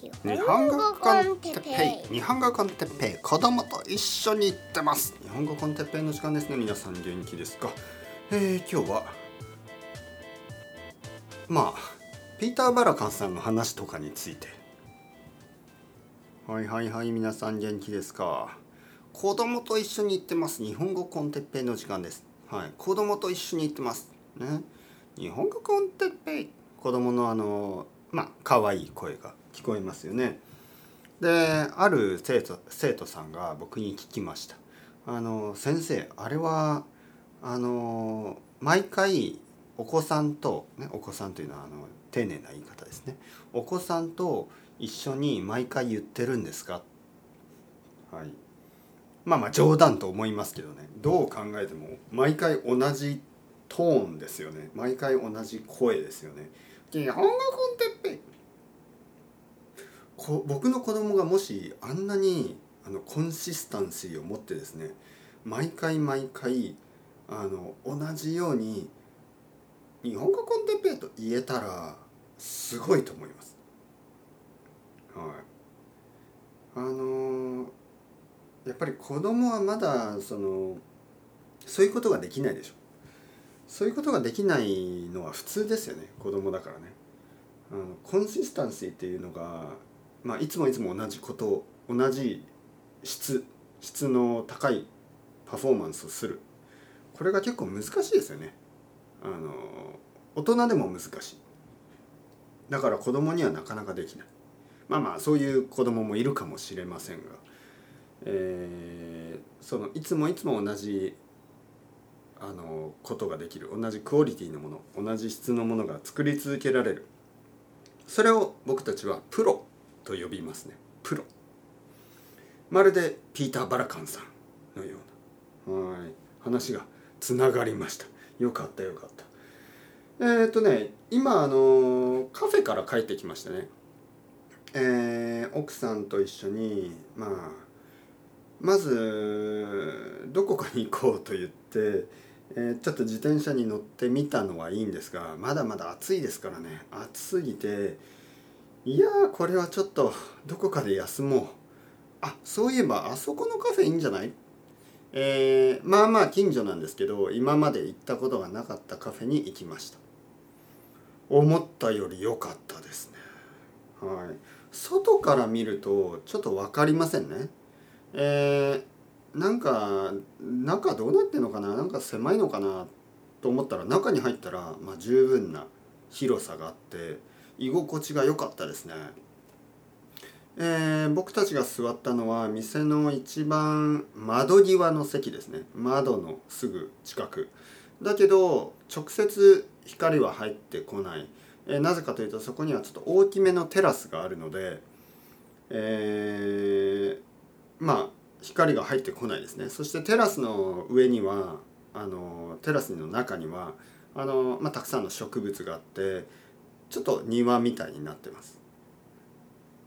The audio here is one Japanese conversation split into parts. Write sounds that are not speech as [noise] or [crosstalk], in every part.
日本語コンテッペイ。日本語コンテッペイ子供と一緒に行ってます。日本語コンテッペイの時間ですね皆さん元気ですか？えー、今日はまあピーター・バラカンさんの話とかについて。はいはいはい皆さん元気ですか？子供と一緒に行ってます。日本語コンテッペイの時間です。はい子供と一緒に行ってます。ね。日本語コンテッペイ。子供のあのまあ可愛い声が聞こえますよね。である生徒生徒さんが僕に聞きました「あの先生あれはあの毎回お子さんと、ね、お子さんというのはあの丁寧な言い方ですねお子さんと一緒に毎回言ってるんですか?」はいまあまあ冗談と思いますけどねどう考えても毎回同じトーンですよね毎回同じ声ですよね。日本語コンテッペこ僕の子供がもしあんなにあのコンシスタンシーを持ってですね毎回毎回あの同じように日本語コンテッペイと言えたらすごいと思います。はい、あのやっぱり子供はまだそのそういうことができないでしょ。そういうことができないのは普通ですよね。子供だからね。あのコンシスタンシーっていうのが、まあ、いつもいつも同じことを同じ質質の高いパフォーマンスをする。これが結構難しいですよね。あの大人でも難しい。だから子供にはなかなかできない。まあまあそういう子供もいるかもしれませんが、えー、そのいつもいつも同じあのことができる。同じクオリティのもの同じ質のものが作り続けられる。それを僕たちはプロと呼びますね。プロ。まるでピーター・バラカンさんのような。はい。話がつながりました。よかったよかった。えー、っとね今あのカフェから帰ってきましたね。えー、奥さんと一緒にまあまずどこかに行こうと言ってえー、ちょっと自転車に乗ってみたのはいいんですがまだまだ暑いですからね。暑すぎていやこれはちょっとどこかで休もう。あそういえばあそこのカフェいいんじゃない？えー、まあまあ近所なんですけど今まで行ったことがなかったカフェに行きました。思ったより良かったですね。はい。外から見るとちょっと分かりませんね。えーなんか中どうなってんのかな？なんか狭いのかな？と思ったら中に入ったら、まあ、十分な広さがあって居心地が良かったですね。えー、僕たちが座ったのは店の一番窓際の席ですね。窓のすぐ近く。だけど直接光は入ってこない、えー、なぜかというとそこにはちょっと大きめのテラスがあるので、えー、まあ光が入ってこないですね。そしてテラスの上にはあのテラスの中にはあの、まあ、たくさんの植物があってちょっと庭みたいになってます、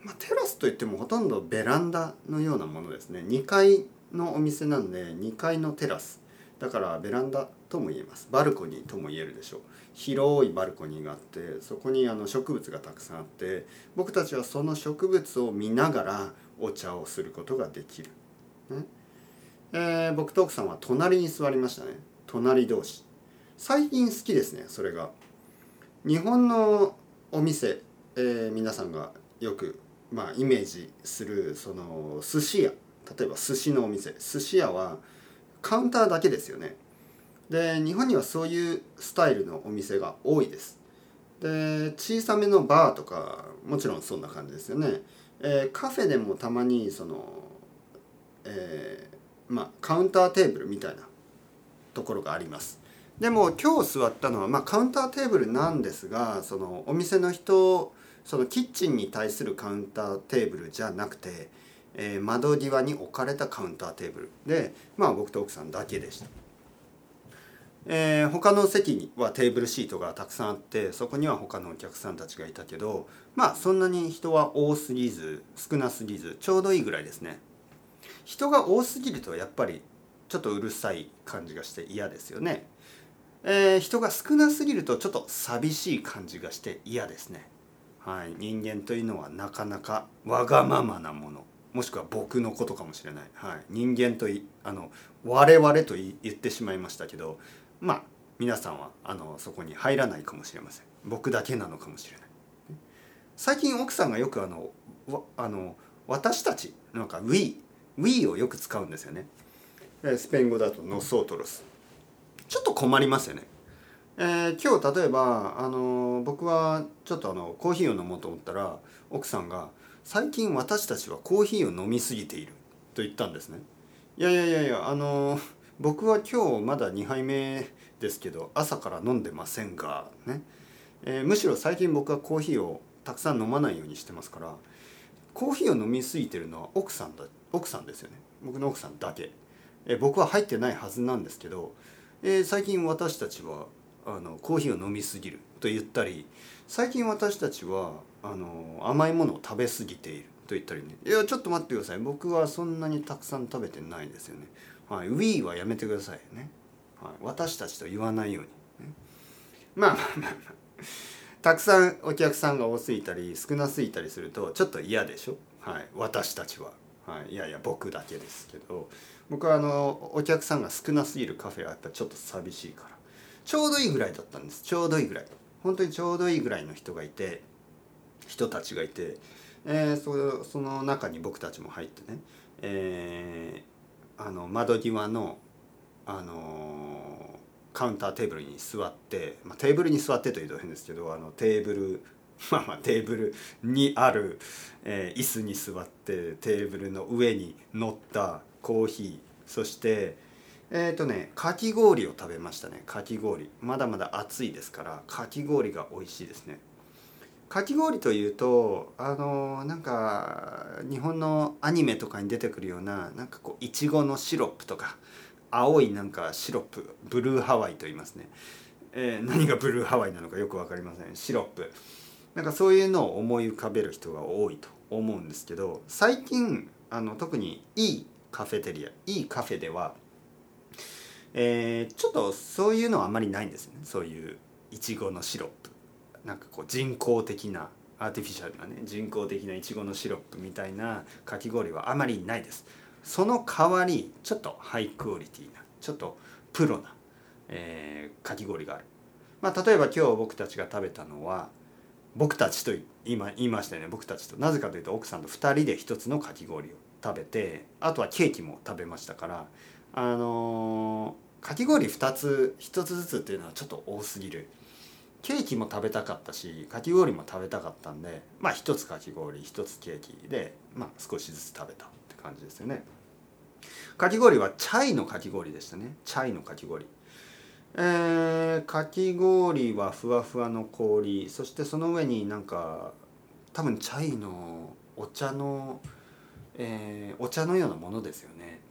まあ、テラスといってもほとんどベランダのようなものですね。2階のお店なんで2階のテラス。だからベランダとも言えます。バルコニーとも言えるでしょう。広いバルコニーがあってそこにあの植物がたくさんあって僕たちはその植物を見ながらお茶をすることができる。ね。えー、僕と奥さんは隣に座りましたね。隣同士。最近好きですねそれが。日本のお店、えー、皆さんがよく、まあ、イメージするその寿司屋。例えば寿司のお店。寿司屋はカウンターだけですよね。で日本にはそういうスタイルのお店が多いです。で小さめのバーとかもちろんそんな感じですよね、えー、カフェでもたまにそのえー、まあ、カウンターテーブルみたいなところがあります。でも今日座ったのは、まあ、カウンターテーブルなんですがそのお店の人そのキッチンに対するカウンターテーブルじゃなくて、えー、窓際に置かれたカウンターテーブルで、まあ、僕と奥さんだけでした。えー、他の席にはテーブルシートがたくさんあってそこには他のお客さんたちがいたけどまあそんなに人は多すぎず少なすぎずちょうどいいぐらいですね。人が多すぎるとやっぱりちょっとうるさい感じがして嫌ですよね。えー、人が少なすぎるとちょっと寂しい感じがして嫌ですね。はい、人間というのはなかなかわがままなもの。もしくは僕のことかもしれない、はい、人間といあの我々と言ってしまいましたけどまあ皆さんはあのそこに入らないかもしれません。僕だけなのかもしれない。最近奥さんがよくあのあの私たちなんか We We をよく使うんですよね。スペイン語だと nosotros。ちょっと困りますよね。えー、今日例えばあの僕はちょっとあのコーヒーを飲もうと思ったら奥さんが「最近私たちはコーヒーを飲みすぎている」と言ったんですね。いやいやいやいやあの僕は今日まだ2杯目ですけど朝から飲んでませんがね、えー、むしろ最近僕はコーヒーをたくさん飲まないようにしてますからコーヒーを飲みすぎてるのは奥さんだ奥さんですよね。僕の奥さんだけ、えー、僕は入ってないはずなんですけど、えー、最近私たちはあのコーヒーを飲みすぎると言ったり最近私たちはあの甘いものを食べ過ぎていると言ったりね。いやちょっと待ってください。僕はそんなにたくさん食べてないですよね。はい。We はやめてくださいね、はい、私たちと言わないように、ね、まあまあまあまあ。たくさんお客さんが多すぎたり少なすぎたりするとちょっと嫌でしょ？はい。私たちは、はい、いやいや僕だけですけど。僕はあのお客さんが少なすぎるカフェはやっぱちょっと寂しいから。ちょうどいいぐらいだったんです。ちょうどいいぐらい。本当にちょうどいいぐらいの人がいて人たちがいて、えー、そその中に僕たちも入ってね、えー、あの窓際の、あのー、カウンターテーブルに座って、まあ、テーブルに座ってというと変ですけどあのテーブル [laughs] まあまあテーブルにある、えー、椅子に座ってテーブルの上に乗ったコーヒーそしてえっ、ー、とねかき氷を食べましたね。かき氷。まだまだ暑いですからかき氷が美味しいですね。かき氷というとあのなんか日本のアニメとかに出てくるようななんかこういちごのシロップとか青いなんかシロップブルーハワイと言いますね、えー、何がブルーハワイなのかよく分かりません。シロップ。なんかそういうのを思い浮かべる人が多いと思うんですけど最近あの特にいいカフェテリア。いいカフェではえー、ちょっとそういうのはあんまりないんですね。そういういちごのシロップ。なんかこう人工的なアーティフィシャルなね人工的ないちごのシロップみたいなかき氷はあまりないです。その代わりちょっとハイクオリティなちょっとプロな、えー、かき氷がある、まあ、例えば今日僕たちが食べたのは僕たちと今言いましたよね。僕たちと。なぜかというと奥さんと2人で1つのかき氷を食べてあとはケーキも食べましたからあのー、かき氷2つ1つずつっていうのはちょっと多すぎる。ケーキも食べたかったしかき氷も食べたかったんでまあ1つかき氷1つケーキでまあ少しずつ食べたって感じですよね。かき氷はチャイのかき氷でしたね。チャイのかき氷。えー、かき氷はふわふわの氷。そしてその上になんか多分チャイのお茶の、えー、お茶のようなものですよね。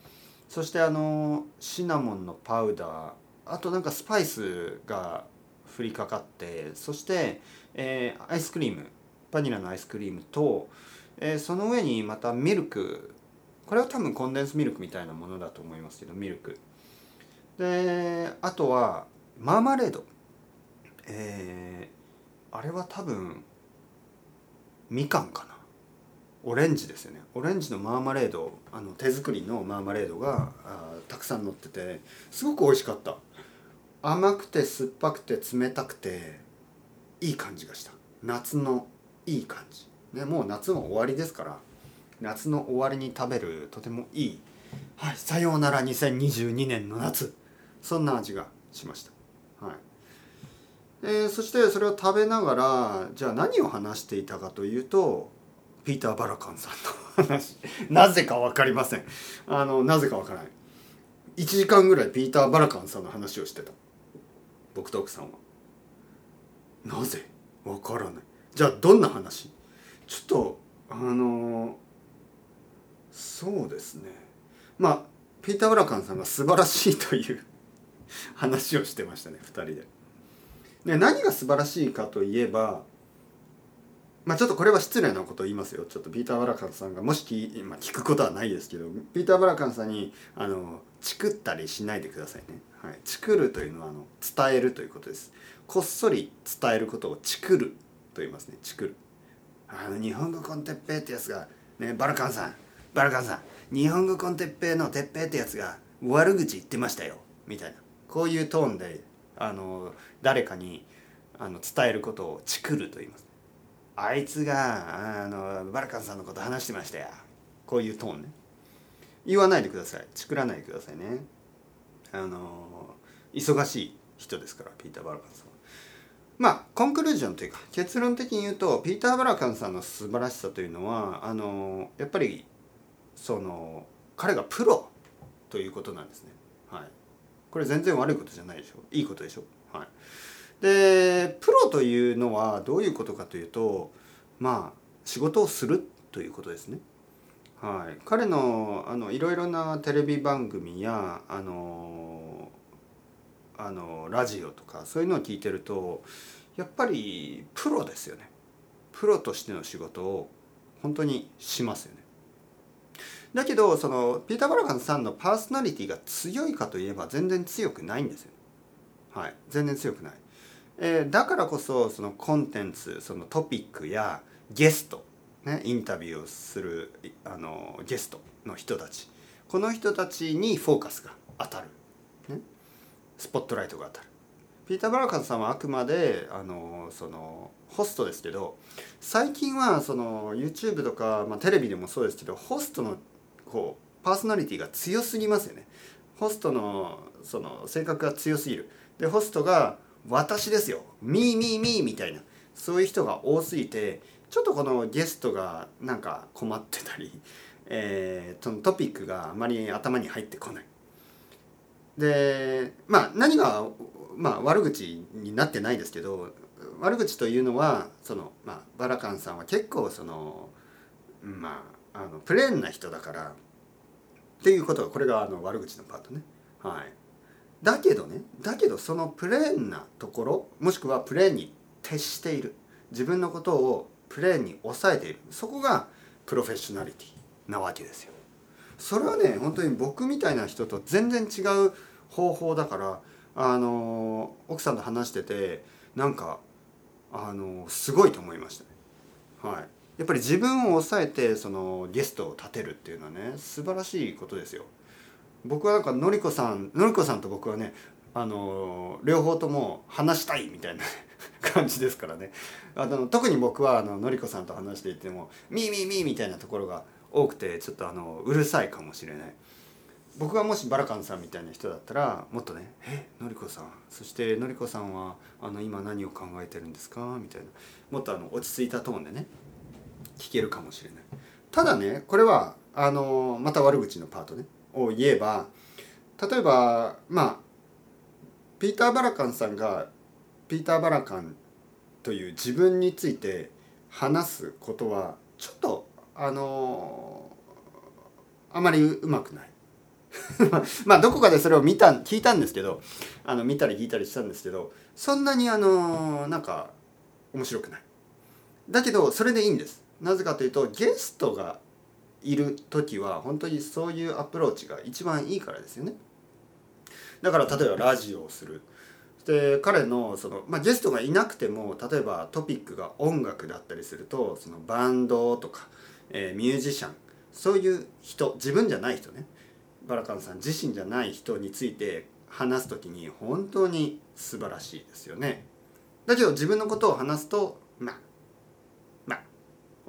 そしてあのシナモンのパウダーあとなんかスパイスが振りかかってそして、えー、アイスクリームバニラのアイスクリームと、えー、その上にまたミルクこれは多分コンデンスミルクみたいなものだと思いますけどミルク。であとはマーマレード。えー、あれは多分みかんかな。オレンジですよね。オレンジのマーマレードあの手作りのマーマレードがあたくさん乗っててすごく美味しかった。甘くて酸っぱくて冷たくていい感じがした。夏のいい感じ。ねもう夏も終わりですから夏の終わりに食べるとてもいい。はいさようなら2022年の夏。そんな味がしました。はい。えー、そしてそれを食べながらじゃあ何を話していたかというとピーター・バラカンさんの話。[laughs] なぜか分かりません。あのなぜか分からない。1時間ぐらいピーター・バラカンさんの話をしてた。僕と奥さんは。なぜ？分からない。じゃあどんな話？ちょっとあのそうですね。まあピーター・バラカンさんが素晴らしいという [laughs] 話をしてましたね2人で。で何が素晴らしいかといえばまあちょっとこれは失礼なことを言いますよ。ちょっとピーター・バラカンさんがもし聞,、まあ、聞くことはないですけどピーター・バラカンさんにあのチクったりしないでくださいね、はい、チクるというのはあの伝えるということです。こっそり伝えることをチクると言いますね。チクる。あの日本語 con テッペイってやつがねバラカンさん。バラカンさん。日本語 con テッペイのテッペイってやつが悪口言ってましたよ。みたいな。こういうトーンであの誰かにあの伝えることをチクると言います。あいつがあのバラカンさんのこと話してましたよ。こういうトーンね。言わないでください。チクらないでくださいね。あの忙しい人ですからピーター・バラカンさんまあ conclusion というか結論的に言うとピーター・バラカンさんの素晴らしさというのはあのやっぱりその彼がプロということなんですね。はい。これ全然悪いことじゃないでしょ。いいことでしょ。はい。でプロというのはどういうことかというとまあ仕事をするということですね。はい、彼のあのいろいろなテレビ番組やあのあのラジオとかそういうのを聞いてるとやっぱりプロですよね。プロとしての仕事を本当にしますよね。だけどそのピーター・バラカンさんのパーソナリティが強いかといえば全然強くないんですよ。はい。全然強くない、えー、だからこそそのコンテンツそのトピックやゲストね、インタビューをするあのゲストの人たちこの人たちにフォーカスが当たる、ね、スポットライトが当たる。ピーター・バラカンさんはあくまであのそのホストですけど最近はその YouTube とか、まあ、テレビでもそうですけどホストのこうパーソナリティが強すぎますよね。ホストのその性格が強すぎる。でホストが「私ですよミーミーミー」みたいなそういう人が多すぎてちょっとこのゲストがなんか困ってたり、[laughs] えー、そのトピックがあまり頭に入ってこない。でまあ何が、まあ、悪口になってないですけど悪口というのはその、まあ、バラカンさんは結構そのまああのプレーンな人だからっていうことがこれがあの悪口のパートね。はい、だけどねだけどそのプレーンなところもしくはプレーンに徹している自分のことをプレーンに抑えているそこがプロフェッショナリティなわけですよ。それはね本当に僕みたいな人と全然違う方法だからあの奥さんと話しててなんかあのすごいと思いましたね。はい、やっぱり自分を抑えてそのゲストを立てるっていうのはね素晴らしいことですよ。僕はなんかのりこさんのりこさんと僕はねあの両方とも話したいみたいな [laughs] 感じですからね。あの特に僕はあののりこさんと話していても「ミーミーミー」みたいなところが多くてちょっとあのうるさいかもしれない。僕がもしバラカンさんみたいな人だったらもっとね「えのりこさん？そしてのりこさんはあの今何を考えてるんですか?」みたいな。もっとあの落ち着いたトーンでね聞けるかもしれない。ただねこれはあのまた悪口のパートね。を言えば例えばまあピーター・バラカンさんがピーター・バラカンという自分について話すことはちょっとあのあまりうまくない。[laughs] まあどこかでそれを見た聞いたんですけどあの見たり聞いたりしたんですけどそんなにあのなんか面白くない。だけどそれでいいんです。なぜかというとゲストがいる時は本当にそういうアプローチが一番いいからですよね。だから例えばラジオをする。で彼のその、まあ、ゲストがいなくても例えばトピックが音楽だったりするとそのバンドとか、えー、ミュージシャンそういう人自分じゃない人ね。バラカンさん自身じゃない人について話す時に本当に素晴らしいですよね。だけど自分のことを話すとまあ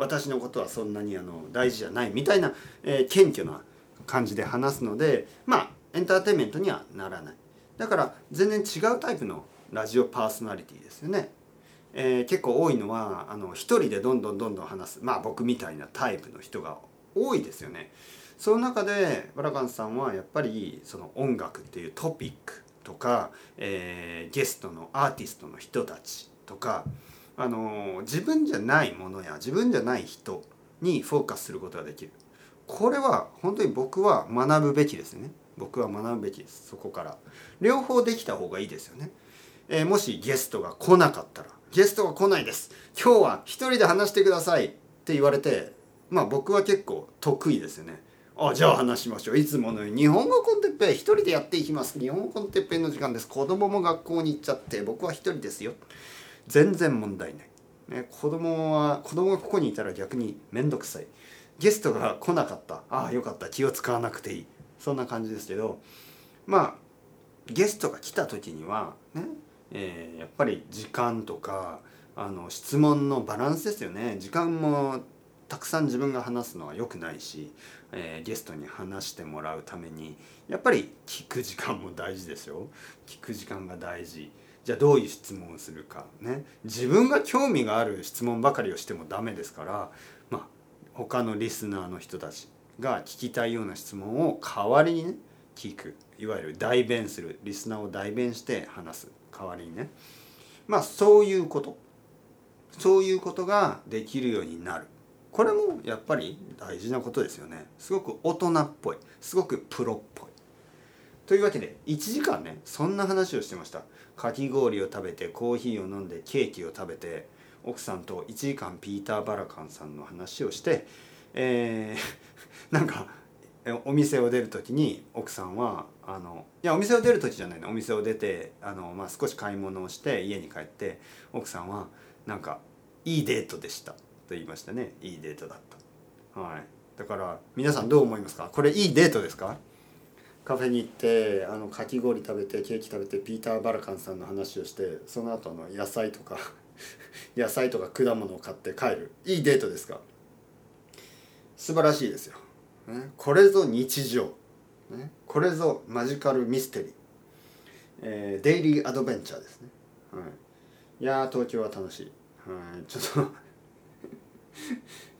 私のことはそんなにあの大事じゃないみたいな、えー、謙虚な感じで話すのでまあエンターテインメントにはならない。だから全然違うタイプのラジオパーソナリティですよね、えー、結構多いのはあの一人でどんどんどんどん話す。まあ僕みたいなタイプの人が多いですよね。その中でバラカンさんはやっぱりその音楽っていうトピックとか、えー、ゲストのアーティストの人たちとかあの自分じゃないものや自分じゃない人にフォーカスすることができる。これは本当に僕は学ぶべきですね。僕は学ぶべきです。そこから。両方できた方がいいですよね、えー、もしゲストが来なかったらゲストが来ないです。今日は一人で話してください。って言われてまあ僕は結構得意ですよね。あじゃあ話しましょう。いつものように。日本語コンテッペイ一人でやっていきます。日本語コンテッペイの時間です。子供も学校に行っちゃって僕は一人ですよ。全然問題ない。ね、子供は子供がここにいたら逆に面倒くさい。ゲストが来なかった。ああよかった。気を使わなくていい。そんな感じですけど。まあゲストが来た時にはね、えー、やっぱり時間とかあの質問のバランスですよね。時間もたくさん自分が話すのは良くないし、えー、ゲストに話してもらうためにやっぱり聞く時間も大事ですよ。聞く時間が大事。じゃあどういう質問をするかね。自分が興味がある質問ばかりをしてもダメですからまあ他のリスナーの人たちが聞きたいような質問を代わりにね聞く。いわゆる代弁するリスナーを代弁して話す。代わりにね。まあそういうこと。そういうことができるようになる。これもやっぱり大事なことですよね。すごく大人っぽい。すごくプロっぽい。というわけで1時間ねそんな話をしてました。かき氷を食べてコーヒーを飲んでケーキを食べて奥さんと1時間ピーター・バラカンさんの話をしてえー、[laughs] なんかお店を出る時に奥さんはあのいやお店を出る時じゃないの。お店を出てあの、まあ、少し買い物をして家に帰って奥さんはなんか「いいデートでした」と言いましたね。いいデートだった。はい。だから皆さんどう思いますか？これいいデートですか？カフェに行ってあのかき氷食べてケーキ食べてピーター・バラカンさんの話をしてその後の野菜とか [laughs] 野菜とか果物を買って帰る。いいデートですか？素晴らしいですよ、ね、これぞ日常、ね、これぞマジカルミステリー、えー、デイリーアドベンチャーですね、はい、いや東京は楽しい、はい、ちょっと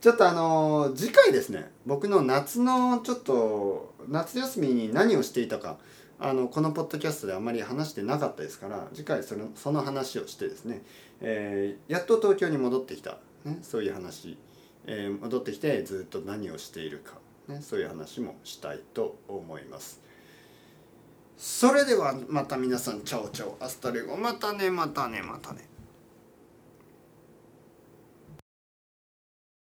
ちょっとあの、次回ですね。僕の夏のちょっと夏休みに何をしていたか。あのこのポッドキャストであまり話してなかったですから次回そのその話をしてですね、えー、やっと東京に戻ってきた、ね、そういう話、えー、戻ってきてずっと何をしているか、ね、そういう話もしたいと思います。それではまた皆さん chao chao。 hasta luego。またねまたねまたね。